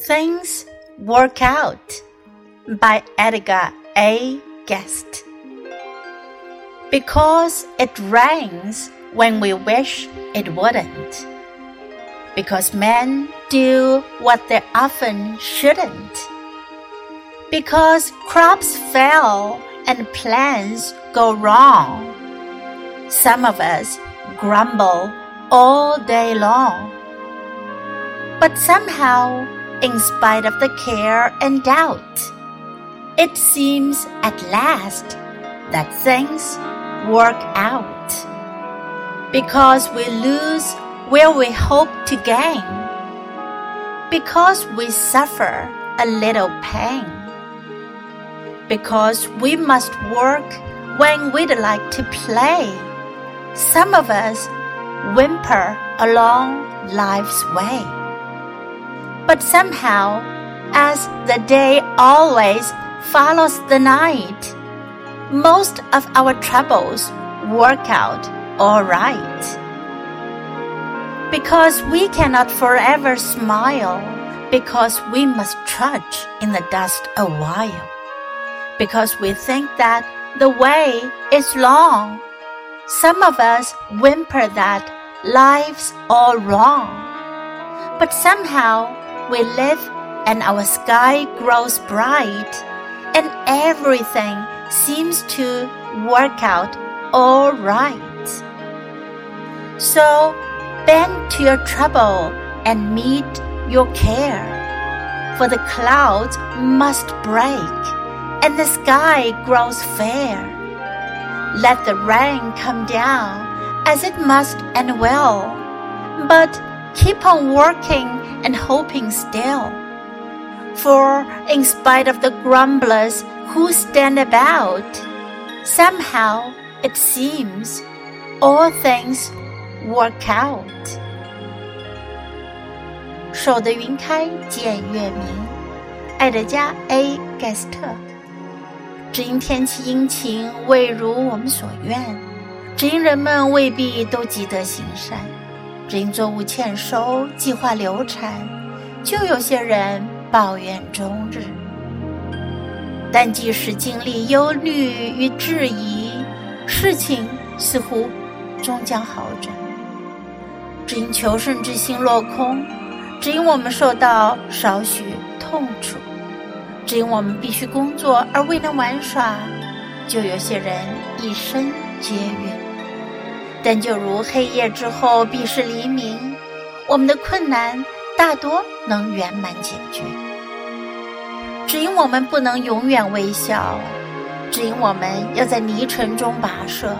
Things Work Out by Edgar A. Guest. Because it rains when we wish it wouldn't. Because men do what they often shouldn't. Because crops fail and plans go wrong. Some of us grumble all day long. But somehow, in spite of the care and doubt, it seems at last that things work out. Because we lose where we hope to gain. Because we suffer a little pain. Because we must work when we'd like to play. Some of us whimper along life's way. But somehow, as the day always follows the night, most of our troubles work out all right. Because we cannot forever smile, because we must trudge in the dust a while, because we think that the way is long. Some of us whimper that life's all wrong. But somehow we live and our sky grows bright and everything seems to work out all right. So bend to your trouble and meet your care, for the clouds must break and the sky grows fair. Let the rain come down as it must and will, but keep on working and hoping still. For in spite of the grumblers who stand about, somehow it seems all things work out。守得云开见月明，爱德加 ·A· 盖斯特。只因天气阴晴未如我们所愿，只因人们未必都积德行善，只 因作物欠收、计划流产，就有些人抱怨终日。但即使经历忧虑与质疑，事情似乎终将好转。只因求胜之心落空，只因我们受到少许痛楚。只因我们必须工作而未能玩耍，就有些人一生皆怨。但就如黑夜之后必是黎明，我们的困难大多能圆满解决。只因我们不能永远微笑，只因我们要在泥尘中跋涉，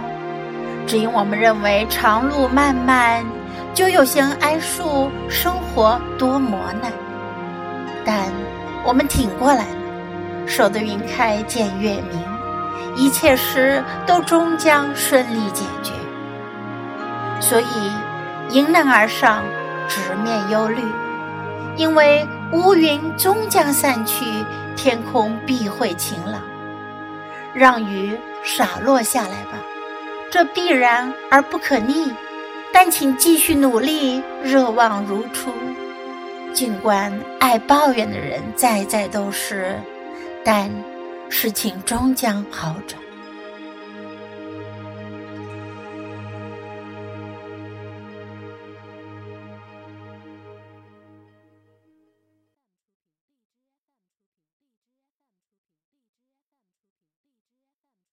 只因我们认为长路漫漫，就有些人哀述生活多磨难。但我们挺过来了。守得云开见月明，一切事都终将顺利解决。所以迎难而上，直面忧虑，因为乌云终将散去，天空必会晴朗。让雨洒落下来吧，这必然而不可逆。但请继续努力，热望如初。尽管爱抱怨的人在在都是。但事情终将好转。